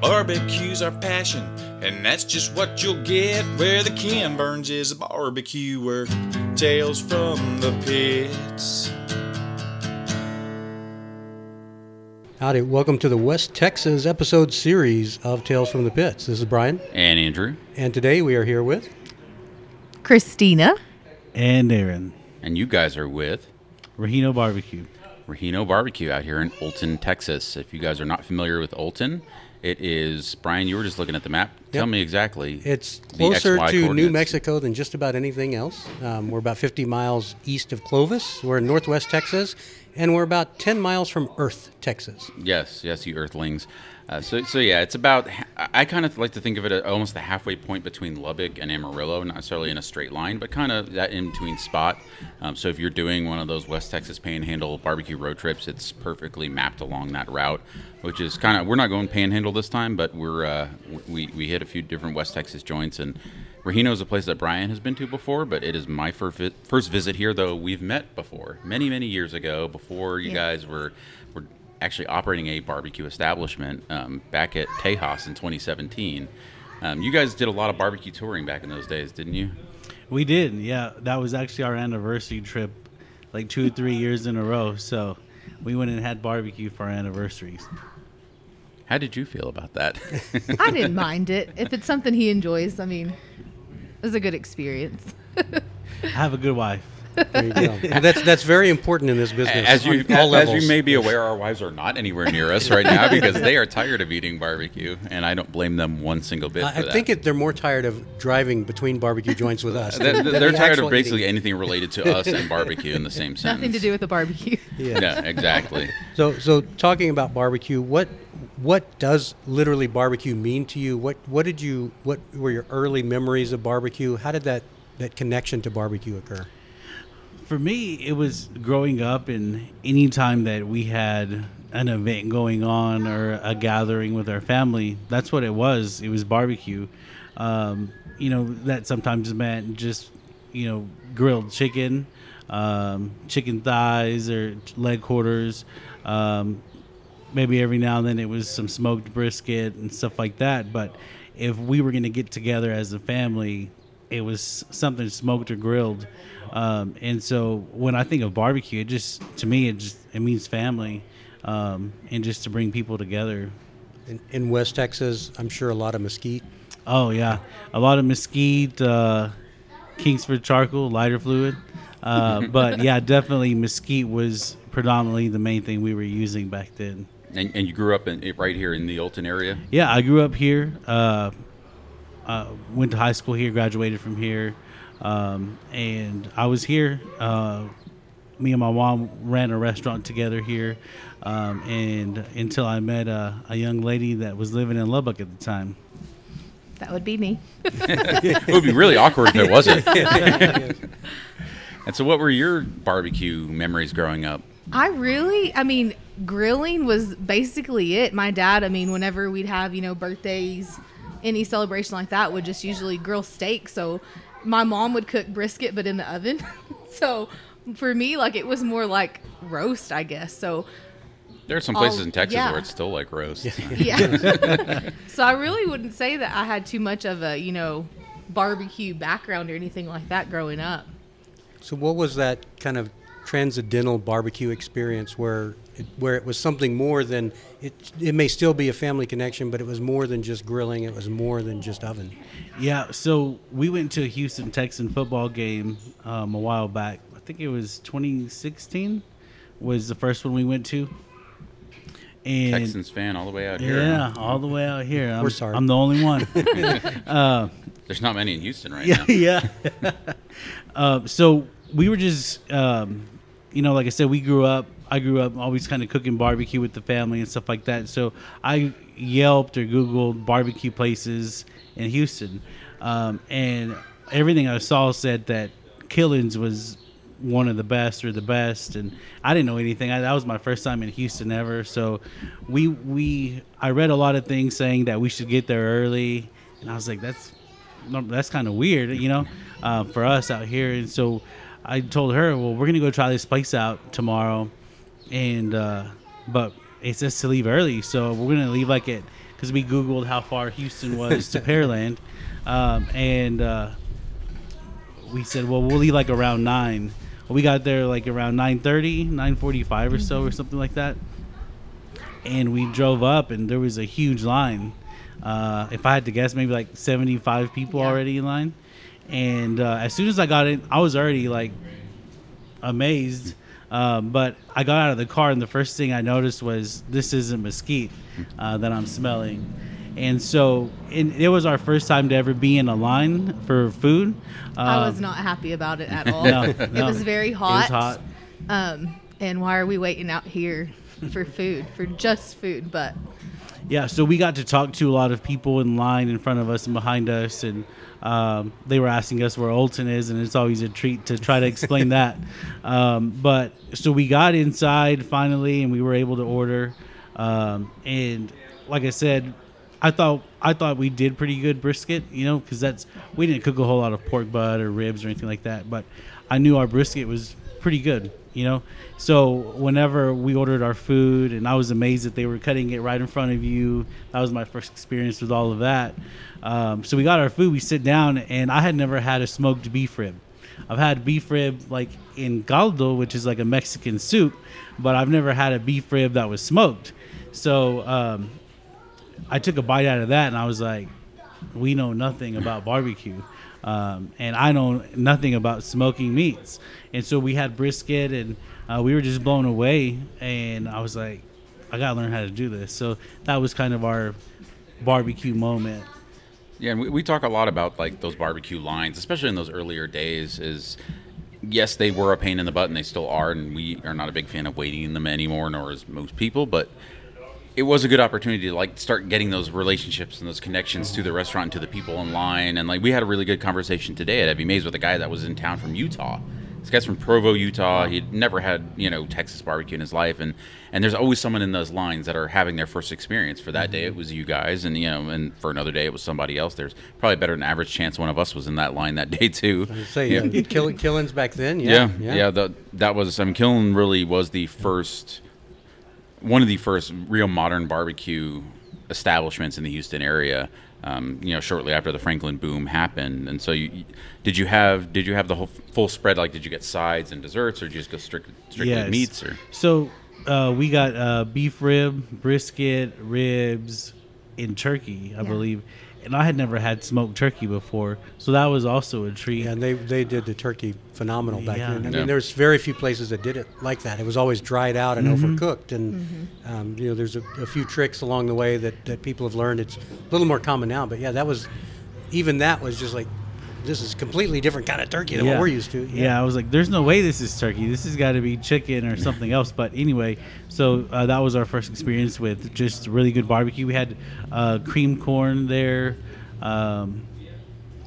Barbecue's our passion, and that's just what you'll get where the Ken Burns is a barbecue where Tales from the pits. Howdy, welcome to the West Texas episode series of Tales from the Pits. This is Brian, And Andrew. and today we are here with Christina. and Aaron. And you guys are with Rahino Barbecue. Rahino Barbecue out here in Olton, Texas. If you guys are not familiar with Olton, it is, Brian, you were just looking at the map. Tell me exactly. it's closer to New. Mexico than just about anything else. Um, we're about 50 miles east of Clovis. We're in northwest Texas, and we're about 10 miles from Earth, Texas. Yes, yes, you Earthlings. Uh, so, so yeah, it's about. I- kind of like to think of it as almost the halfway point between Lubbock and Amarillo, not necessarily in a straight line, but kind of that in between spot. Um, so if you're doing one of those West Texas Panhandle barbecue road trips, it's perfectly mapped along that route, which is kind of. We're not going Panhandle this time, but we're uh, we we hit a few different West Texas joints and. Rahino is a place that Brian has been to before, but it is my first first visit here. Though we've met before, many many years ago, before you Yeah. guys were were actually operating a barbecue establishment um, back at Tejas in 2017. Um, you guys did a lot of barbecue touring back in those days, didn't you? We did, yeah. That was actually our anniversary trip, like two or three years in a row. So we went and had barbecue for our anniversaries. How did you feel about that? I didn't mind it. If it's something he enjoys, I mean, it was a good experience. Have a good wife. There you go. And that's that's very important in this business. as you all as levels. you may be aware, our wives are not anywhere near us right now because they are tired of eating barbecue, and I don't blame them one single bit. I, for I that. think it, they're more tired of driving between barbecue joints with us. They're, than- than they're the tired of basically eating. anything related to us and barbecue in the same sentence. Nothing to do with the barbecue. Yeah. Yeah, exactly. So, so talking about barbecue, what what does literally barbecue mean to you? What what did you what were your early memories of barbecue? How did that that connection to barbecue occur? For me, it was growing up, and any time that we had an event going on or a gathering with our family, that's what it was. It was barbecue. Um, you know, that sometimes meant just, you know, grilled chicken, um, chicken thighs or leg quarters. Um, maybe every now and then it was some smoked brisket and stuff like that. But if we were going to get together as a family, it was something smoked or grilled. Um, and so when I think of barbecue, it just to me it just it means family, um, and just to bring people together. In, in West Texas, I'm sure a lot of mesquite. Oh yeah, a lot of mesquite, uh, Kingsford charcoal, lighter fluid. Uh, but yeah, definitely mesquite was predominantly the main thing we were using back then. And, and you grew up in right here in the Olton area. Yeah, I grew up here. Uh, uh, went to high school here, graduated from here, um, and I was here. Uh, me and my mom ran a restaurant together here, um, and until I met a, a young lady that was living in Lubbock at the time. That would be me. It would be really awkward if it wasn't. and so, what were your barbecue memories growing up? I really, I mean, grilling was basically it. My dad, I mean, whenever we'd have, you know, birthdays, any celebration like that, would just usually grill steak. So my mom would cook brisket, but in the oven. so for me, like, it was more like roast, I guess. So There are some All- places in Texas yeah. where it's still like roast. yeah. so I really wouldn't say that I had too much of a, you know, barbecue background or anything like that growing up. So, what was that kind of transcendental barbecue experience where it, where it was something more than it? It may still be a family connection, but it was more than just grilling. It was more than just oven. Yeah, so we went to a Houston Texan football game um, a while back. I think it was 2016 was the first one we went to. And Texans fan all the way out here. yeah, all the way out here. I'm, We're sorry. I'm the only one. There's not many in Houston right yeah, now. yeah. uh, so we were just, um, you know, like I said, we grew up. I grew up always kind of cooking barbecue with the family and stuff like that. So I Yelped or Googled barbecue places in Houston, um, and everything I saw said that Killen's was one of the best or the best and I didn't know anything. I, that was my first time in Houston ever. So we we I read a lot of things saying that we should get there early and I was like that's that's kind of weird, you know, uh, for us out here. And so I told her, well, we're gonna go try this place out tomorrow, and uh, but it says to leave early, so we're gonna leave like it because we googled how far Houston was to Pearland, um, and uh, we said, well, we'll leave like around nine. We got there like around 9.30, 9.45 or so, or something like that. And we drove up, and there was a huge line. Uh, if I had to guess, maybe like 75 people Yeah. already in line. And uh, as soon as I got in, I was already like amazed. Um, but I got out of the car, and the first thing I noticed was this isn't mesquite uh, that I'm smelling. And so and it was our first time to ever be in a line for food. I Um, was not happy about it at all. No, It was very It hot. was hot. Um, and why are we waiting out here for food, for just food? But Yeah, so we got to talk to a lot of people in line in front of us and behind us, and um, they were asking us where Olton is, and it's always a treat to try to explain that. Um, but so we got inside finally, and we were able to order. Um, and like I said, I thought I thought we did pretty good brisket, you know, because that's we didn't cook a whole lot of pork butt or ribs or anything like that, but I knew our brisket was pretty good, you know. So whenever we ordered our food, and I was amazed that they were cutting it right in front of you. That was my first experience with all of that. Um, so we got our food, we sit down, and I had never had a smoked beef rib. I've had beef rib like in caldo, which is like a Mexican soup, but I've never had a beef rib that was smoked. So um, I took a bite out of that, and I was like, "We know nothing about barbecue." Um, and I know nothing about smoking meats, and so we had brisket, and uh, we were just blown away. And I was like, "I gotta learn how to do this." So that was kind of our barbecue moment. Yeah, and we, we talk a lot about like those barbecue lines, especially in those earlier days. Is yes, they were a pain in the butt, and they still are, and we are not a big fan of waiting in them anymore, nor is most people. But it was a good opportunity to like start getting those relationships and those connections to the restaurant and to the people in line. And like we had a really good conversation today at Evie Mae's with a guy that was in town from Utah. This guy's from Provo, Utah. He'd never had you know Texas barbecue in his life, and and there's always someone in those lines that are having their first experience. For that day, it was you guys, and you know, and for another day, it was somebody else. There's probably better than average chance one of us was in that line that day too. Say, Yeah. yeah. kill, Killen's back then. Yeah, Yeah, yeah. the, that was. I mean, Killen really was the first, one of the first real modern barbecue establishments in the Houston area. Um, you know, shortly after the Franklin boom happened, and so you, you- did you have did you have the whole full spread? Like, did you get sides and desserts, or did you just go strict, strictly Yes. meats? Or So uh, we got uh, beef rib, brisket, ribs, and turkey, I Yeah. believe. And I had never had smoked turkey before, so that was also a treat. Yeah, and they they did the turkey phenomenal back Yeah. then. I Yeah. mean, there's very few places that did it like that. It was always dried out and Mm-hmm. overcooked, and um, you know, there's a, a few tricks along the way that, that people have learned. It's a little more common now, but yeah, that was even that was just like this is completely different kind of turkey than what we're used to. Yeah. I was like, "There's no way this is turkey. This has got to be chicken or something else." But anyway, so uh, that was our first experience with just really good barbecue. We had uh, cream corn there. Um,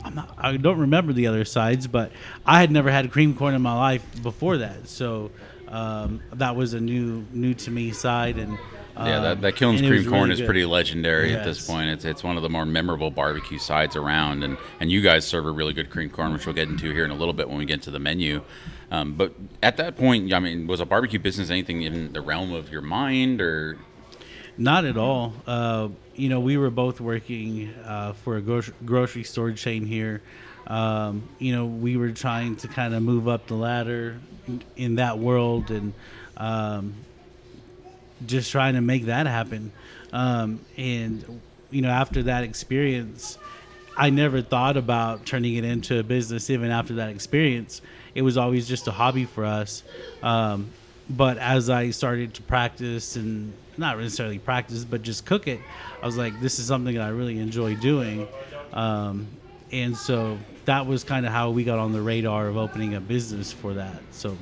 I'm not, I don't remember the other sides, but I had never had cream corn in my life before that, so um, that was a new new to me side. And yeah, um, that, that Killen's and cream corn really is good. pretty legendary at this point. It's it's one of the more memorable barbecue sides around, and and you guys serve a really good cream corn, which we'll get into here in a little bit when we get to the menu. Um, but at that point, I mean, was a barbecue business anything in the realm of your mind, or Not at all. Uh, you know, we were both working uh, for a grocery, grocery store chain here. Um, you know, we were trying to kind of move up the ladder in, in that world and um, just trying to make that happen. Um, and, you know, after that experience, I never thought about turning it into a business even after that experience. It was always just a hobby for us. Um, but as I started to practice and not necessarily practice, but just cook it, I was like, this is something that I really enjoy doing. Um, and so that was kind of how we got on the radar of opening a business for that. So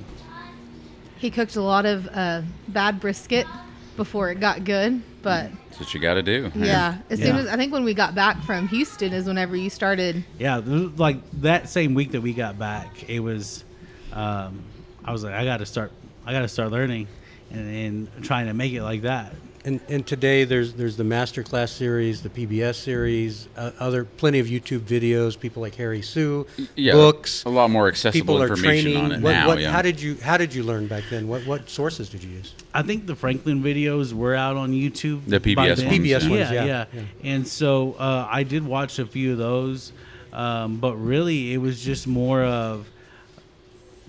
he cooked a lot of uh, bad brisket before it got good. But that's what you got to do? yeah, as soon Yeah. as I think when we got back from Houston is whenever you started. yeah, like that same week that we got back, it was, um, I was like, I got to start, I got to start learning and, and trying to make it like that. And, and today there's there's the masterclass series, the PBS series, uh, other plenty of YouTube videos. People like Harry Soo, Yeah, books. a lot more accessible People are information training. on it what, now. what, yeah. How did you how did you learn back then? What what sources did you use? I think the Franklin videos were out on YouTube. The PBS ones, PBS yeah. ones, yeah, yeah, yeah. And so uh, I did watch a few of those, um, but really it was just more of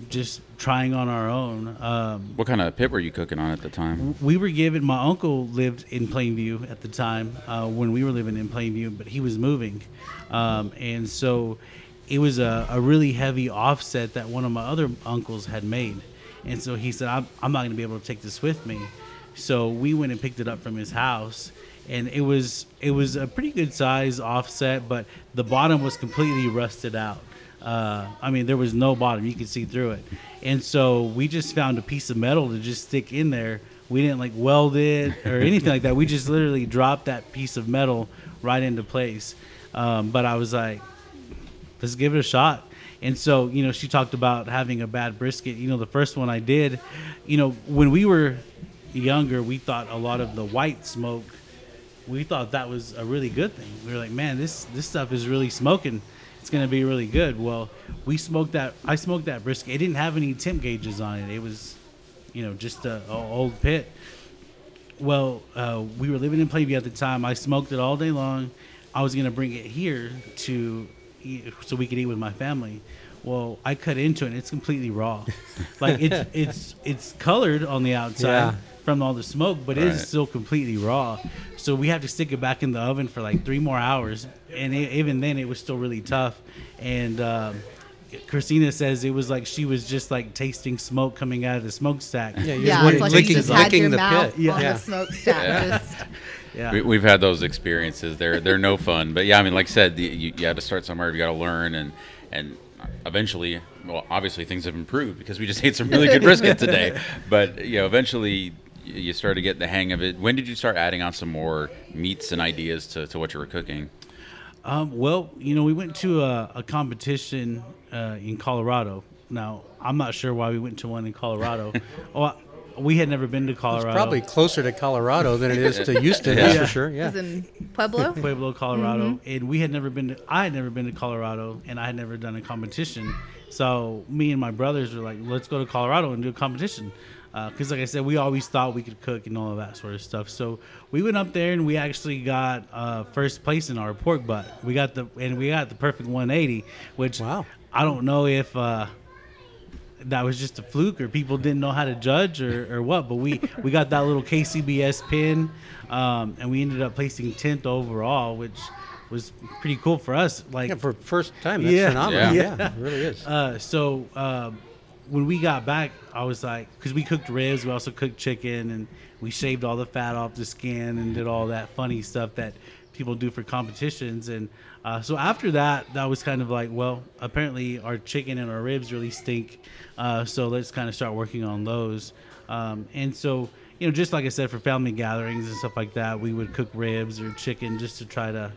just trying on our own. Um, what kind of pit were you cooking on at the time? we were given my uncle lived in plainview at the time uh, when we were living in plainview but he was moving um, and so it was a, a really heavy offset that one of my other uncles had made and so he said i'm, I'm not going to be able to take this with me so we went and picked it up from his house and it was it was a pretty good size offset but the bottom was completely rusted out uh, I mean, there was no bottom; you could see through it, and so we just found a piece of metal to just stick in there. We didn't like weld it or anything like that. We just literally dropped that piece of metal right into place. Um, but I was like, let's give it a shot. And so, you know, she talked about having a bad brisket. You know, the first one I did, you know, when we were younger, we thought a lot of the white smoke. We thought that was a really good thing. We were like, man, this this stuff is really smoking. It's gonna be really good. Well, we smoked that. I smoked that brisket. It didn't have any temp gauges on it. It was, you know, just a, a old pit. Well, uh, we were living in Plainview at the time. I smoked it all day long. I was gonna bring it here to, eat, so we could eat with my family. Well, I cut into it. and It's completely raw. like it's it's it's colored on the outside Yeah. From all the smoke, but it is Right. still completely raw. So we have to stick it back in the oven for like three more hours, and it, even then, it was still really tough. And um, Christina says it was like she was just like tasting smoke coming out of the smokestack. Yeah, you Yeah, just it's like licking, you just had licking your the mouth pit. on Yeah. the smokestack. Just, yeah. We, we've had those experiences. They're they're no fun. But yeah, I mean, like I said, the, you, you had to start somewhere. You got to learn, and and eventually, well, obviously things have improved because we just ate some really good brisket today. But you know, eventually. Y- You started to get the hang of it. When did you start adding on some more meats and ideas to, to what you were cooking? Um, well, you know, we went to a, a competition uh, in Colorado. Now, I'm not sure why we went to one in Colorado. oh, we had never been to Colorado. It's probably closer to Colorado than it is to Houston. Yeah. That's Yeah. for sure. Yeah. it was in Pueblo. Pueblo, Colorado, and we had never been. To, I had never been to Colorado, and I had never done a competition. So me and my brothers were like, "Let's go to Colorado and do a competition." Because, like I said, we always thought we could cook and all of that sort of stuff. So we went up there and we actually got uh, first place in our pork butt. We got the and we got the perfect 180, which Wow. I don't know if. Uh, that was just a fluke or people didn't know how to judge or, or what but we we got that little kcbs pin um, and we ended up placing 10th overall which was pretty cool for us like Yeah, for first time, that's Yeah. phenomenal. Yeah. Yeah. it really is. uh, so um, when we got back i was like because we cooked ribs we also cooked chicken and we shaved all the fat off the skin and did all that funny stuff that people do for competitions. And uh, so after that that was kind of like well apparently our chicken and our ribs really stink uh, so let's kind of start working on those. Um, and so you know just like i said for family gatherings and stuff like that we would cook ribs or chicken just to try to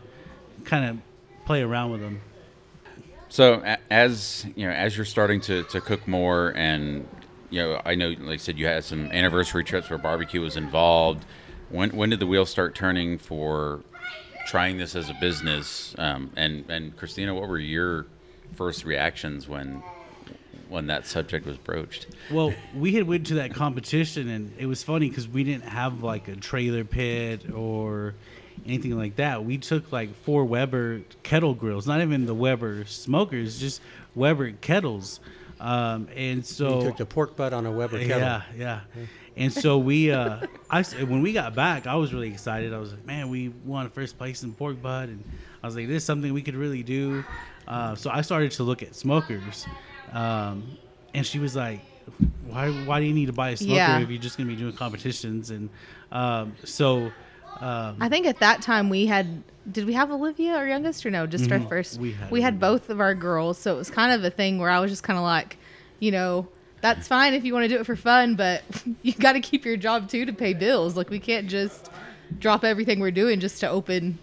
kind of play around with them So as you know, as you're starting to, to cook more, and you know, I know, like I said, you had some anniversary trips where barbecue was involved. When when did the wheels start turning for trying this as a business? Um, and and Christina, what were your first reactions when when that subject was broached? Well, we had went to that competition, and it was funny because we didn't have like a trailer pit or anything like that. We took like four Weber kettle grills, not even the Weber smokers, just Weber kettles. Um, and so you cooked a pork butt on a Weber kettle. yeah, yeah. And so we, uh, I s- when we got back, I was really excited. I was like, man, we won first place in pork butt, and I was like, this is something we could really do. Uh, so I started to look at smokers, um, and she was like, why, why do you need to buy a smoker Yeah. if you're just gonna be doing competitions? And um, so. Um, I think at that time we had. Did we have Olivia, our youngest, or no? Just our first. We had we had both of our girls, so it was kind of a thing where I was just kind of like, you know, that's fine if you want to do it for fun, but you got to keep your job too to pay bills. Like we can't just drop everything we're doing just to open,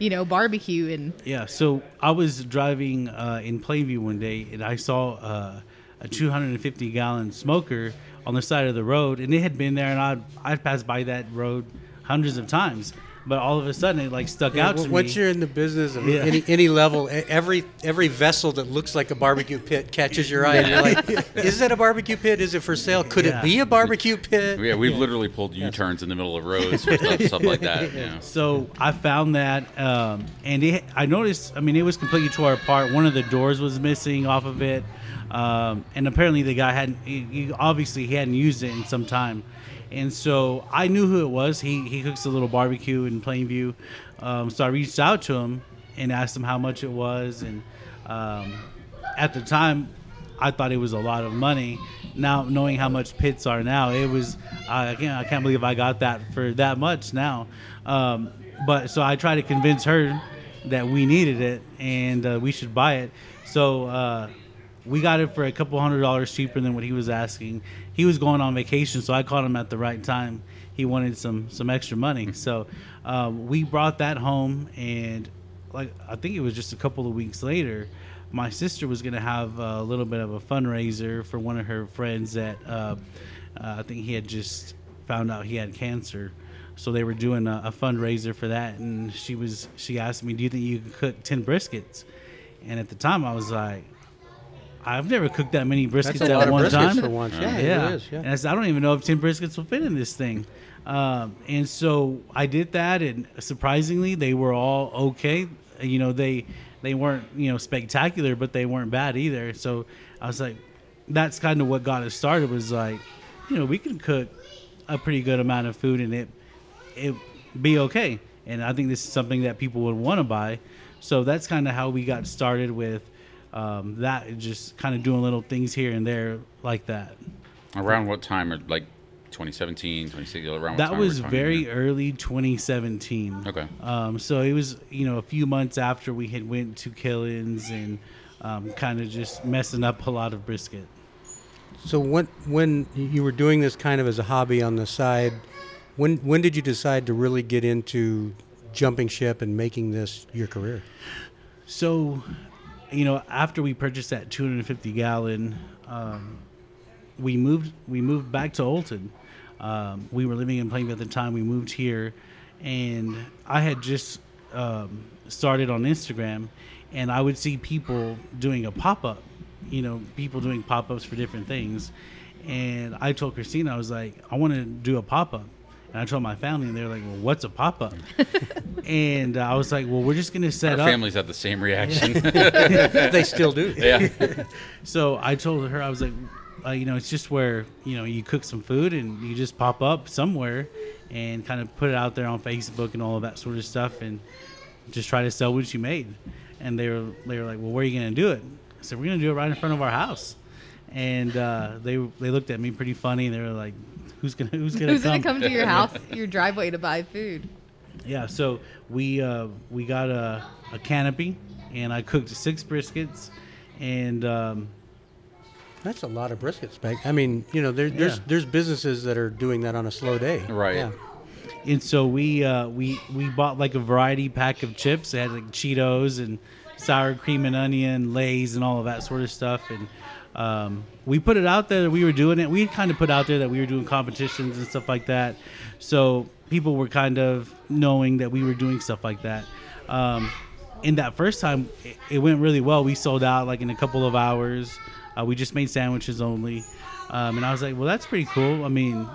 you know, barbecue and Yeah, so I was driving uh, in Plainview one day and I saw uh, a 250 gallon smoker on the side of the road, and it had been there, and I'd I'd passed by that road hundreds of times, but all of a sudden it like stuck out to Once me. you're in the business of Yeah. any any level, e- every every vessel that looks like a barbecue pit catches your eye. And you're like, is that a barbecue pit? Is it for sale? Could Yeah. it be a barbecue pit? Yeah, we've literally pulled U-turns in the middle of roads for stuff, stuff like that. Yeah. So I found that, um, and it, I noticed. I mean, it was completely tore apart. One of the doors was missing off of it, um, and apparently the guy hadn't. He, he- obviously he hadn't used it in some time, and so I knew who it was. He he cooks a little barbecue in Plainview, um, so I reached out to him and asked him how much it was, and um, at the time I thought it was a lot of money. Now knowing how much pits are now, it was I can't I can't believe I got that for that much now. Um, but so I tried to convince her that we needed it and uh, we should buy it. So uh, we got it for a couple hundred dollars cheaper than what he was asking. He was going on vacation, so I caught him at the right time. He wanted some some extra money, so um, we brought that home and like I think it was just a couple of weeks later my sister was going to have a little bit of a fundraiser for one of her friends that uh, uh, I think he had just found out he had cancer. So they were doing a, a fundraiser for that, and she was she asked me, "Do you think you could cook ten briskets?" And at the time, I was like, "I've never cooked that many briskets That's a at lot of one briskets time." for once. Yeah, yeah. it is. Yeah. And I said, I don't even know if 10 briskets will fit in this thing. Um, and so I did that, and surprisingly, they were all okay. You know, they they weren't you know spectacular, but they weren't bad either. So I was like, that's kind of what got us started. Was like, you know, we can cook a pretty good amount of food, and it it be okay. And I think this is something that people would want to buy. So that's kind of how we got started with um, that, just kind of doing little things here and there like that. Around what time, or like 2017, 2016, around what That time was very here? early 2017. Okay. Um, so it was, you know, a few months after we had went to Killen's and um, kind of just messing up a lot of brisket. So when when you were doing this kind of as a hobby on the side, when when did you decide to really get into jumping ship and making this your career? So, you know, after we purchased that 250 gallon, um, we moved we moved back to Olton. Um, we were living in Plainview at the time. We moved here, and I had just um, started on Instagram, and I would see people doing a pop up. You know, people doing pop ups for different things, and I told Christina, I was like, I want to do a pop up. And I told my family, and they were like, "Well, what's a pop up?" and uh, I was like, "Well, we're just gonna set Our up." families had the same reaction. they still do. yeah. So I told her, I was like, uh, you know, it's just where you know you cook some food and you just pop up somewhere and kind of put it out there on Facebook and all of that sort of stuff and just try to sell what you made. And they were they were like, well, where are you gonna do it? I said, we're gonna do it right in front of our house. And uh, they they looked at me pretty funny and they were like, who's gonna who's gonna Who's come? gonna come to your house, your driveway to buy food? Yeah, so we uh, we got a, a canopy and I cooked six briskets and. Um, That's a lot of briskets, Spec. I mean, you know, there, there's Yeah. there's businesses that are doing that on a slow day. Right. Yeah. and so we uh, we we bought like a variety pack of chips. It had like Cheetos and sour cream and onion, Lay's, and all of that sort of stuff. And um, we put it out there that we were doing it. We kind of put out there that we were doing competitions and stuff like that. So people were kind of knowing that we were doing stuff like that. Um, and that first time, it, it went really well. We sold out like in a couple of hours. Uh, we just made sandwiches only. Um, and I was like, well, that's pretty cool. I mean,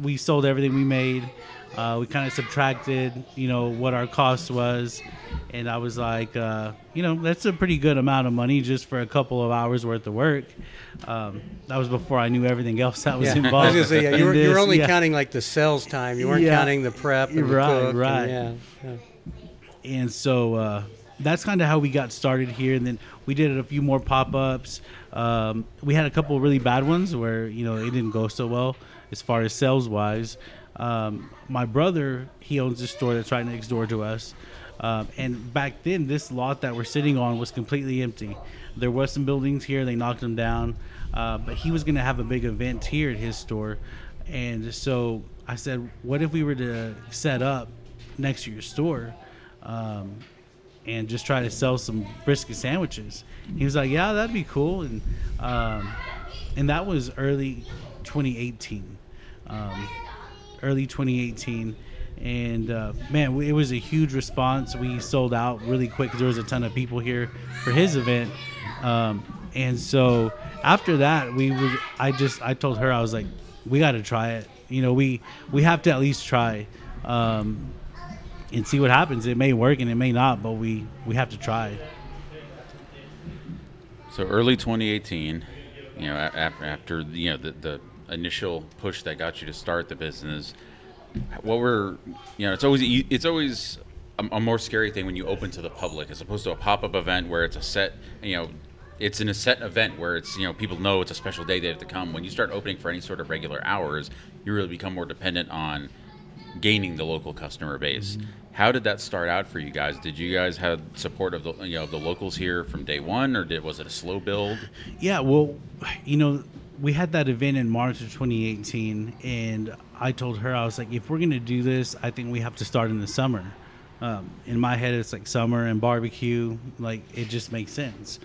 we sold everything we made. Uh, we kind of subtracted, you know, what our cost was, and I was like, uh, you know, that's a pretty good amount of money just for a couple of hours worth of work. Um, that was before I knew everything else that was Yeah. involved. I was gonna say, yeah, you were, you were only Yeah. counting like the sales time. You weren't Yeah. counting the prep and the Right, cook. and- right. yeah, yeah. and so uh, that's kind of how we got started here. And then we did a few more pop ups. Um, we had a couple of really bad ones where you know it didn't go so well as far as sales wise. Um, my brother, he owns a store that's right next door to us. Um, and back then, this lot that we're sitting on was completely empty. There was some buildings here; they knocked them down. Uh, but he was going to have a big event here at his store, and so I said, "What if we were to set up next to your store?" um, and just try to sell some brisket sandwiches. He was like, "Yeah, that'd be cool," and um, and that was early 2018, um, early 2018, and uh, man, it was a huge response. We sold out really quick because there was a ton of people here for his event, um, and so after that, we. I just I told her I was like, we got to try it. You know, we we have to at least try. Um, and see what happens. It may work and it may not, but we we have to try. So early 2018, you know, after, after you know the, the initial push that got you to start the business, what were you know? It's always it's always a, a more scary thing when you open to the public as opposed to a pop up event where it's a set. You know, it's in a set event where it's you know people know it's a special day they have to come. When you start opening for any sort of regular hours, you really become more dependent on gaining the local customer base. Mm-hmm. How did that start out for you guys? Did you guys have support of the you know the locals here from day one, or did was it a slow build? Yeah, well, you know, we had that event in March of 2018, and I told her I was like, if we're gonna do this, I think we have to start in the summer. Um, in my head, it's like summer and barbecue, like it just makes sense.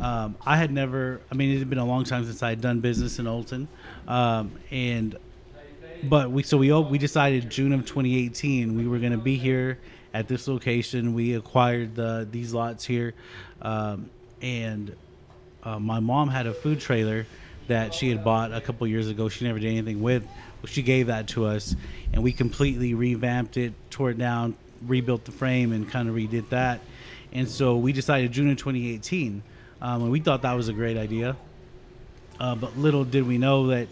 Um, I had never, I mean, it had been a long time since I had done business in Olton, um, and but we so we we decided June of 2018 we were to be here at this location. We acquired the these lots here, um, and uh, my mom had a food trailer that she had bought a couple years ago. She never did anything with. She gave that to us, and we completely revamped it, tore it down, rebuilt the frame, and kind of redid that. And so we decided June of 2018, um, and we thought that was a great idea. Uh, but little did we know that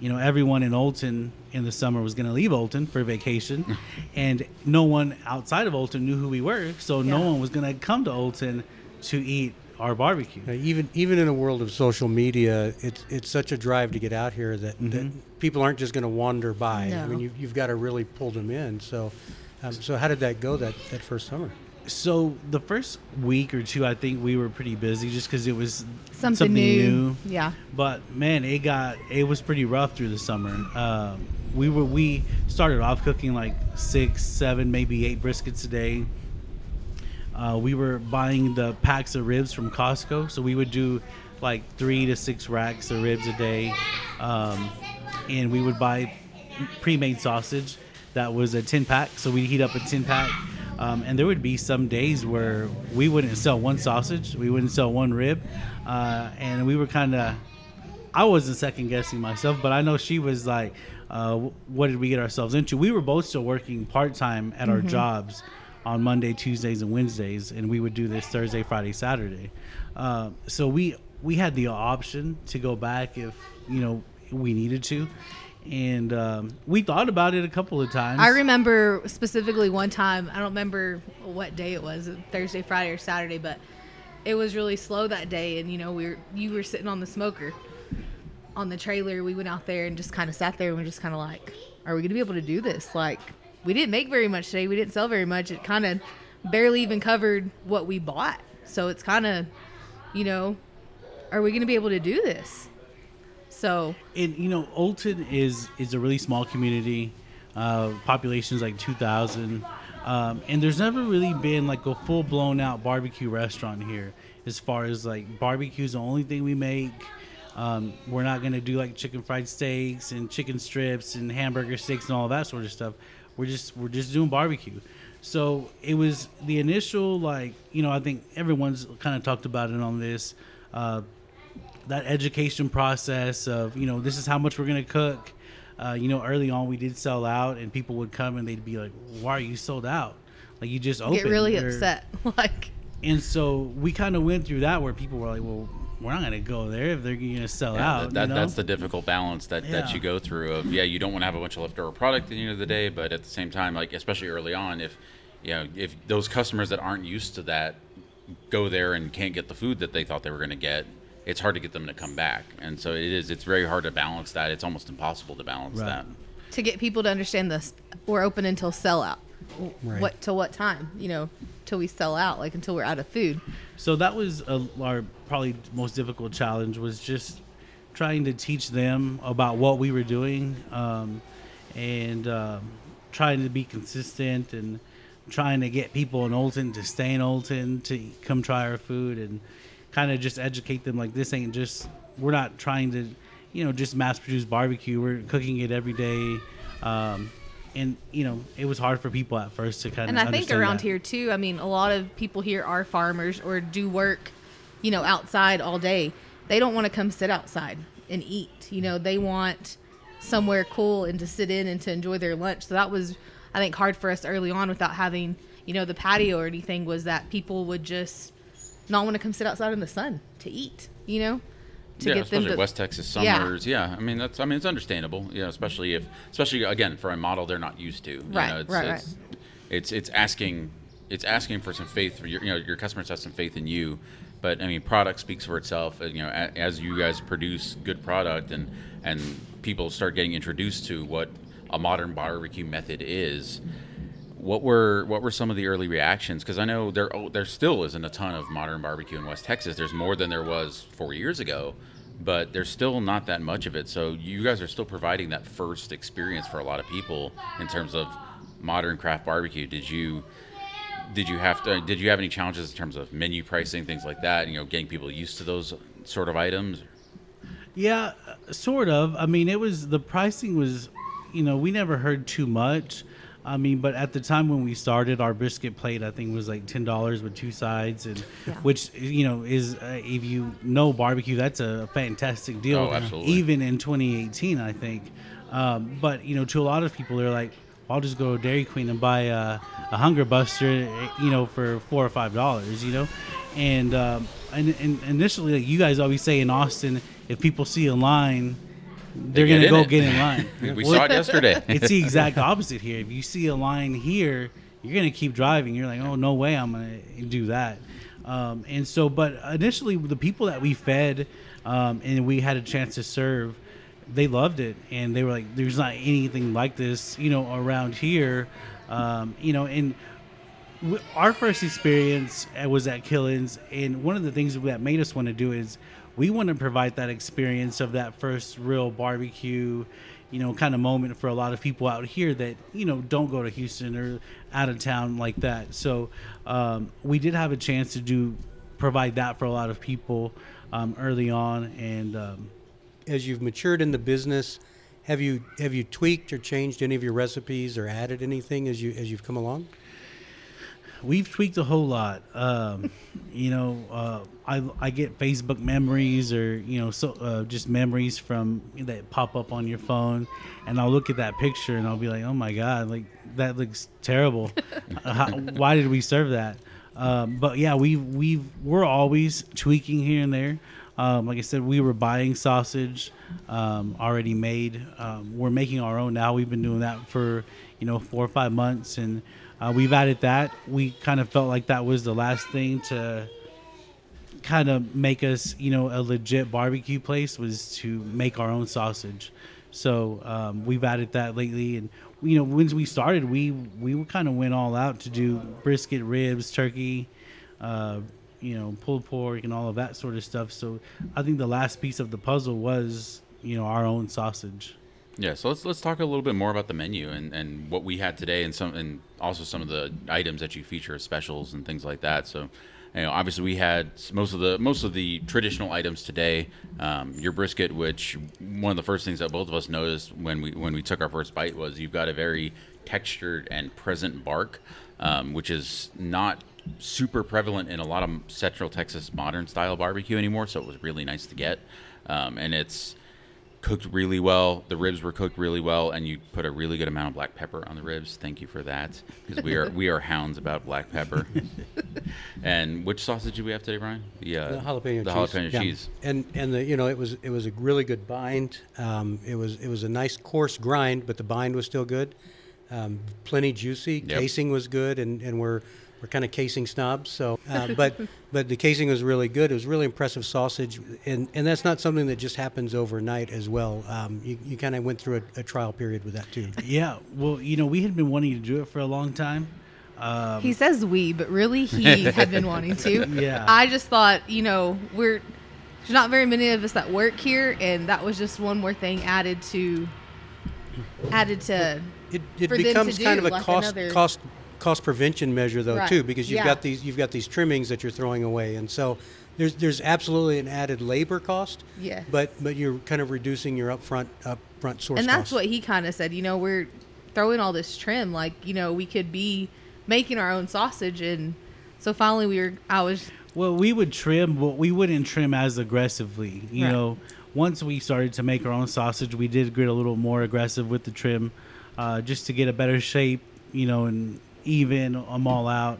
you know, everyone in Olton in the summer was going to leave Olton for vacation, and no one outside of Olton knew who we were, so yeah. no one was going to come to Olton to eat our barbecue. Uh, even even in a world of social media, it's it's such a drive to get out here that, mm-hmm. that people aren't just going to wander by. No. I mean, you, you've got to really pull them in. So, um, so how did that go that that first summer? so the first week or two, I think we were pretty busy just because it was something, something new. new. Yeah. But man, it got it was pretty rough through the summer. Um, we were we started off cooking like six, seven, maybe eight briskets a day. Uh, we were buying the packs of ribs from Costco, so we would do like three to six racks of ribs a day, um, and we would buy pre-made sausage that was a 10 pack so we'd heat up a 10 pack um, and there would be some days where we wouldn't sell one sausage, we wouldn't sell one rib, uh, and we were kind of. I wasn't second guessing myself, but I know she was like, uh, "What did we get ourselves into?" We were both still working part time at mm-hmm. our jobs on Monday, Tuesdays, and Wednesdays, and we would do this Thursday, Friday, Saturday. Uh, so we we had the option to go back if you know we needed to, and um, we thought about it a couple of times. I remember specifically one time. I don't remember what day it was, Thursday, Friday, or Saturday, but it was really slow that day. And you know, we were you were sitting on the smoker on the trailer. We went out there and just kind of sat there and we are just kind of like, "Are we going to be able to do this?" Like, we didn't make very much today. We didn't sell very much. It kind of barely even covered what we bought. So it's kind of, you know, are we going to be able to do this? So and you know, Olton is is a really small community. Uh, population is like two thousand, um, and there's never really been like a full blown out barbecue restaurant here. As far as like barbecue is the only thing we make. Um, we're not gonna do like chicken fried steaks and chicken strips and hamburger steaks and all that sort of stuff. We're just we're just doing barbecue. So it was the initial like you know I think everyone's kind of talked about it on this. Uh, that education process of you know this is how much we're gonna cook. Uh, you know, early on we did sell out, and people would come and they'd be like, "Why are you sold out? Like you just opened." Get really or, upset, like. And so we kind of went through that where people were like, "Well, we're not going to go there if they're going to sell yeah, out." That, you know? That's the difficult balance that, yeah. that you go through. Of yeah, you don't want to have a bunch of leftover product at the end of the day, but at the same time, like especially early on, if you know if those customers that aren't used to that go there and can't get the food that they thought they were going to get, it's hard to get them to come back. And so it is. It's very hard to balance that. It's almost impossible to balance right. that. To get people to understand this, we're open until sellout. Right. What to what time? You know, till we sell out, like until we're out of food. So that was a, our probably most difficult challenge was just trying to teach them about what we were doing, um, and um, trying to be consistent and trying to get people in Olton to stay in Olton to come try our food and kind of just educate them like this ain't just we're not trying to you know just mass produce barbecue we're cooking it every day um, and you know it was hard for people at first to kind of and. I think around here too. I mean, a lot of people here are farmers or do work, you know, outside all day. They don't want to come sit outside and eat. You know, they want somewhere cool and to sit in and to enjoy their lunch. So that was, I think, hard for us early on without having, you know, the patio or anything. Was that people would just not want to come sit outside in the sun to eat. You know. To yeah, get them especially to, West Texas summers. Yeah. I mean that's I mean it's understandable. You know, especially if especially again for a model they're not used to. You Right, know, it's, right, right. it's, It's it's asking it's asking for some faith for your you know your customers have some faith in you. But I mean, product speaks for itself. You know, as you guys produce good product and and people start getting introduced to what a modern barbecue method is, what were what were some of the early reactions? Because I know there oh, there still isn't a ton of modern barbecue in West Texas. There's more than there was four years ago, but there's still not that much of it. So you guys are still providing that first experience for a lot of people in terms of modern craft barbecue. Did you did you have to did you have any challenges in terms of menu pricing things like that? You know, getting people used to those sort of items. Yeah, uh, sort of. I mean, it was the pricing was, you know, we never heard too much. I mean, but at the time when we started, our brisket plate I think was like ten dollars with two sides, and Yeah. which you know is uh, if you know barbecue, that's a fantastic deal. Oh, absolutely. Even in 2018, I think. Um, but you know, to a lot of people, they're like, "I'll just go to Dairy Queen and buy a, a Hunger Buster," you know, for four or five dollars, you know. And, um, and and initially, like you guys always say in Austin, if people see a line, they're get gonna go it. get in line. We Well, saw it yesterday. it's the exact opposite here. If you see a line here, you're gonna keep driving. You're like, oh no way, I'm gonna do that. Um, and so, but initially, the people that we fed um, and we had a chance to serve, they loved it, and they were like, "There's not anything like this, you know, around here." Um, you know, and w- our first experience uh, was at Killen's, and one of the things that made us want to do is we want to provide that experience of that first real barbecue, you know, kind of moment for a lot of people out here that you know don't go to Houston or out of town like that. So um, we did have a chance to do provide that for a lot of people um, early on, and um, As you've matured in the business, have you have you tweaked or changed any of your recipes or added anything as you as you've come along? we've tweaked a whole lot. Um, you know, uh, I I get Facebook memories or you know so uh, just memories from that pop up on your phone, and I'll look at that picture and I'll be like, oh my god, like that looks terrible. Uh, How, why did we serve that? Um, but yeah, we we've we're always tweaking here and there. Um, like I said, we were buying sausage um, already made. Um, we're making our own now. We've been doing that for you know four or five months, and uh, we've added that. We kind of felt like that was the last thing to kind of make us, you know, a legit barbecue place was to make our own sausage. So um, we've added that lately, and you know, when we started, we we kind of went all out to do brisket, ribs, turkey, uh, you know, pulled pork, and all of that sort of stuff. So I think the last piece of the puzzle was, you know, our own sausage. Yeah, so let's let's talk a little bit more about the menu and, and what we had today, and some and also some of the items that you feature as specials and things like that. So, you know, obviously we had most of the most of the traditional items today. Um, your brisket, which one of the first things that both of us noticed when we when we took our first bite was you've got a very textured and present bark, um, which is not super prevalent in a lot of Central Texas modern style barbecue anymore. So it was really nice to get, um, and it's cooked really well. The ribs were cooked really well, and you put a really good amount of black pepper on the ribs. Thank you for that, because we are we are hounds about black pepper. and which sausage do we have today, Brian? The, uh, The jalapeno the cheese. jalapeno Yeah. cheese. And and the you know it was it was a really good bind. Um, it was it was a nice coarse grind, but the bind was still good. Um, plenty juicy. Yep. Casing was good, and, and we're we're kind of casing snobs. So, uh, but but the casing was really good. It was really impressive sausage, and and that's not something that just happens overnight as well. Um, you you kind of went through a, a trial period with that too. Yeah, well, you know, we had been wanting to do it for a long time. Um, He says we, but really he had been wanting to. Yeah. I just thought, you know, we're there's not very many of us that work here, and that was just one more thing added to added to. It, it For them to becomes kind do, of a like cost another- cost cost prevention measure though Right. too because you've Yeah. got these you've got these trimmings that you're throwing away and so there's there's absolutely an added labor cost Yes. but but you're kind of reducing your upfront upfront source and that's costs. what he kind of said. You know, we're throwing all this trim. Like you know, we could be making our own sausage, and so finally we were. I was Well, we would trim, but we wouldn't trim as aggressively. You Right. know, once we started to make our own sausage, we did get a little more aggressive with the trim, uh, just to get a better shape. You know, and even I'm all out.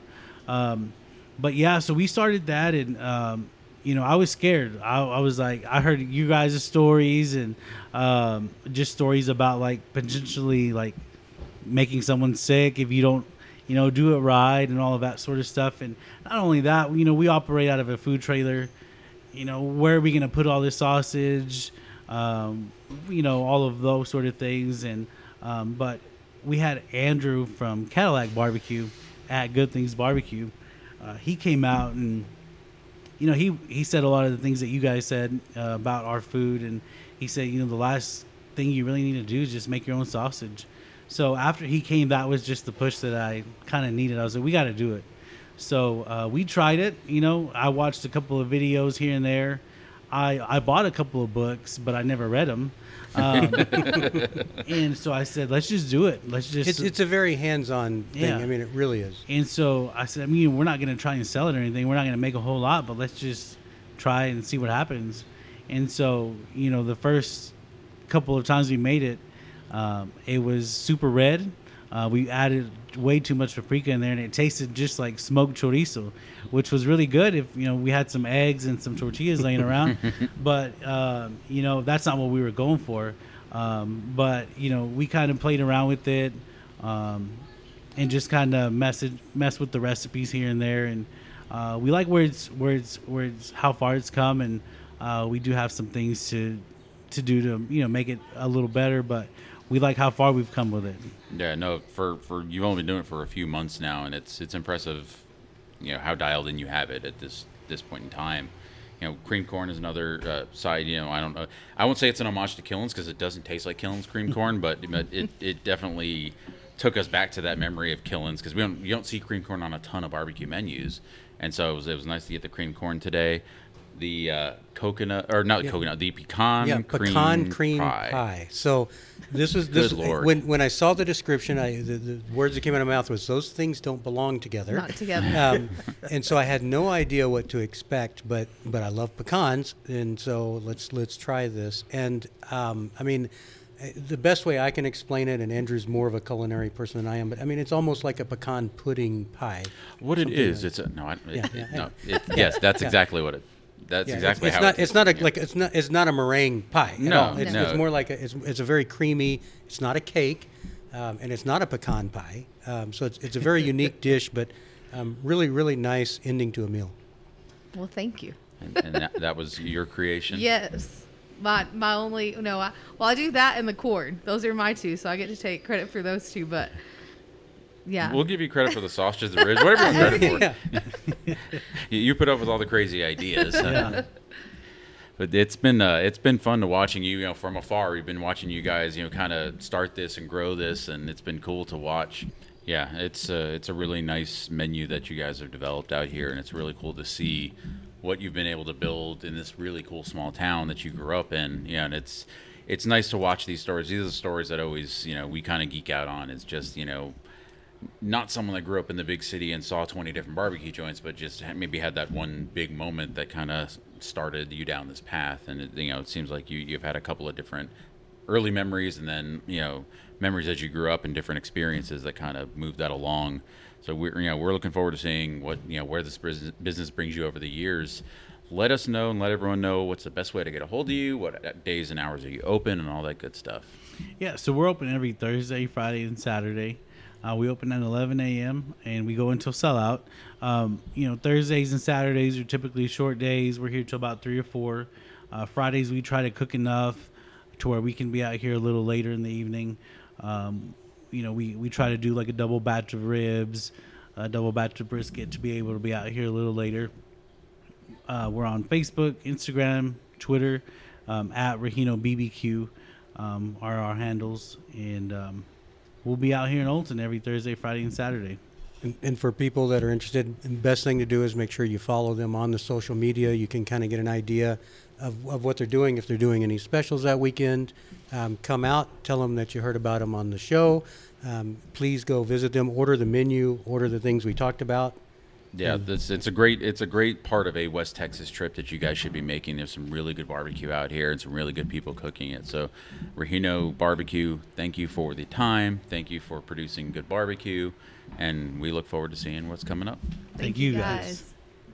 Um, but yeah, so we started that, and um, you know, I was scared. I, I was like, I heard you guys' stories and um, just stories about like potentially like making someone sick if you don't you know do it right and all of that sort of stuff and not only that you know we operate out of a food trailer you know where are we going to put all this sausage um, you know all of those sort of things and um, but we had andrew from cadillac barbecue at good things barbecue uh, he came out and you know, he he said a lot of the things that you guys said uh, about our food, and he said, you know, the last thing you really need to do is just make your own sausage. So after he came, that was just the push that I kind of needed. I was like, we got to do it. So uh, we tried it. You know, I watched a couple of videos here and there. I I bought a couple of books, but I never read them. Um, and so I said, let's just do it. Let's just. It's, it's a very hands-on thing. Yeah. I mean, it really is. And so I said, I mean, we're not going to try and sell it or anything. We're not going to make a whole lot, but let's just try and see what happens. And so, you know, the first couple of times we made it, um, it was super red. Uh, we added way too much paprika in there, and it tasted just like smoked chorizo, which was really good. If you know, we had some eggs and some tortillas laying around, but um, you know, that's not what we were going for. Um, but you know, we kind of played around with it. Um, and just kind of mess mess with the recipes here and there. And uh, we like where it's where it's where it's how far it's come, and uh, we do have some things to to do to you know make it a little better. But we like how far we've come with it. Yeah, no, for for you've only been doing it for a few months now, and it's it's impressive, you know, how dialed in you have it at this this point in time. You know, cream corn is another uh, side. You know, I don't know. I won't say it's an homage to Killen's because it doesn't taste like Killen's cream corn, but, it it definitely took us back to that memory of Killen's because we don't you don't see cream corn on a ton of barbecue menus, and so it was it was nice to get the cream corn today. The uh, coconut or not Yeah. coconut, the pecan yeah, cream pecan cream pie. pie. So this is this Good Lord. when when I saw the description, I the, the words that came out of my mouth was those things don't belong together. not together. um, and so I had no idea what to expect, but but I love pecans, and so let's let's try this. And um, I mean, the best way I can explain it, and Andrew's more of a culinary person than I am, but I mean, it's almost like a pecan pudding pie. What it is, like- it's a no. I, Yeah, it, yeah, no. It, yes, that's Yeah. exactly what it. That's Yeah, exactly it's, how it's not. it It's not a like it's not. It's not a meringue pie. at No. It's, no. it's more like a. It's, it's a very creamy. It's not a cake, um, and it's not a pecan pie. Um, so it's it's a very unique dish, but um, really really nice ending to a meal. well, thank you. and, and that, that was your creation. Yes. My my only no, I, well I do that and the corn. Those are my two, so I get to take credit for those two. But yeah, We'll give you credit for the sausages, the ribs, whatever you want credit for. Yeah. You, you put up with all the crazy ideas. Yeah. But it's been uh, it's been fun to watching you, you know, from afar. We've been watching you guys, you know, kind of start this and grow this, and it's been cool to watch. Yeah, it's uh, it's a really nice menu that you guys have developed out here, and it's really cool to see what you've been able to build in this really cool small town that you grew up in. Yeah, and it's it's nice to watch these stories. These are the stories that always, you know, we kind of geek out on. It's just, you know, not someone that grew up in the big city and saw 20 different barbecue joints, but just maybe had that one big moment that kind of started you down this path. And it, you know, it seems like you you've had a couple of different early memories, and then you know memories as you grew up and different experiences that kind of moved that along. So we're you know we're looking forward to seeing what you know where this business business brings you over the years. Let us know and let everyone know what's the best way to get a hold of you, what uh, days and hours are you open, and all that good stuff. Yeah, so we're open every Thursday, Friday, and Saturday. Uh, we open at 11 a.m. and we go until sellout. Um, you know, Thursdays and Saturdays are typically short days. We're here till about three or four. Uh, Fridays we try to cook enough to where we can be out here a little later in the evening. Um, you know, we, we try to do like a double batch of ribs, a double batch of brisket to be able to be out here a little later. Uh, we're on Facebook, Instagram, Twitter, um, at Rahino BBQ um, are our handles, and um, we'll be out here in Olton every Thursday, Friday, and Saturday. And, and for people that are interested, the best thing to do is make sure you follow them on the social media. You can kind of get an idea of, of what they're doing. If they're doing any specials that weekend, um, come out, tell them that you heard about them on the show. Um, please go visit them, order the menu, order the things we talked about. Yeah, this, it's a great it's a great part of a West Texas trip that you guys should be making. There's some really good barbecue out here and some really good people cooking it. So, Regino Barbecue, thank you for the time. Thank you for producing good barbecue, and we look forward to seeing what's coming up. Thank you, guys.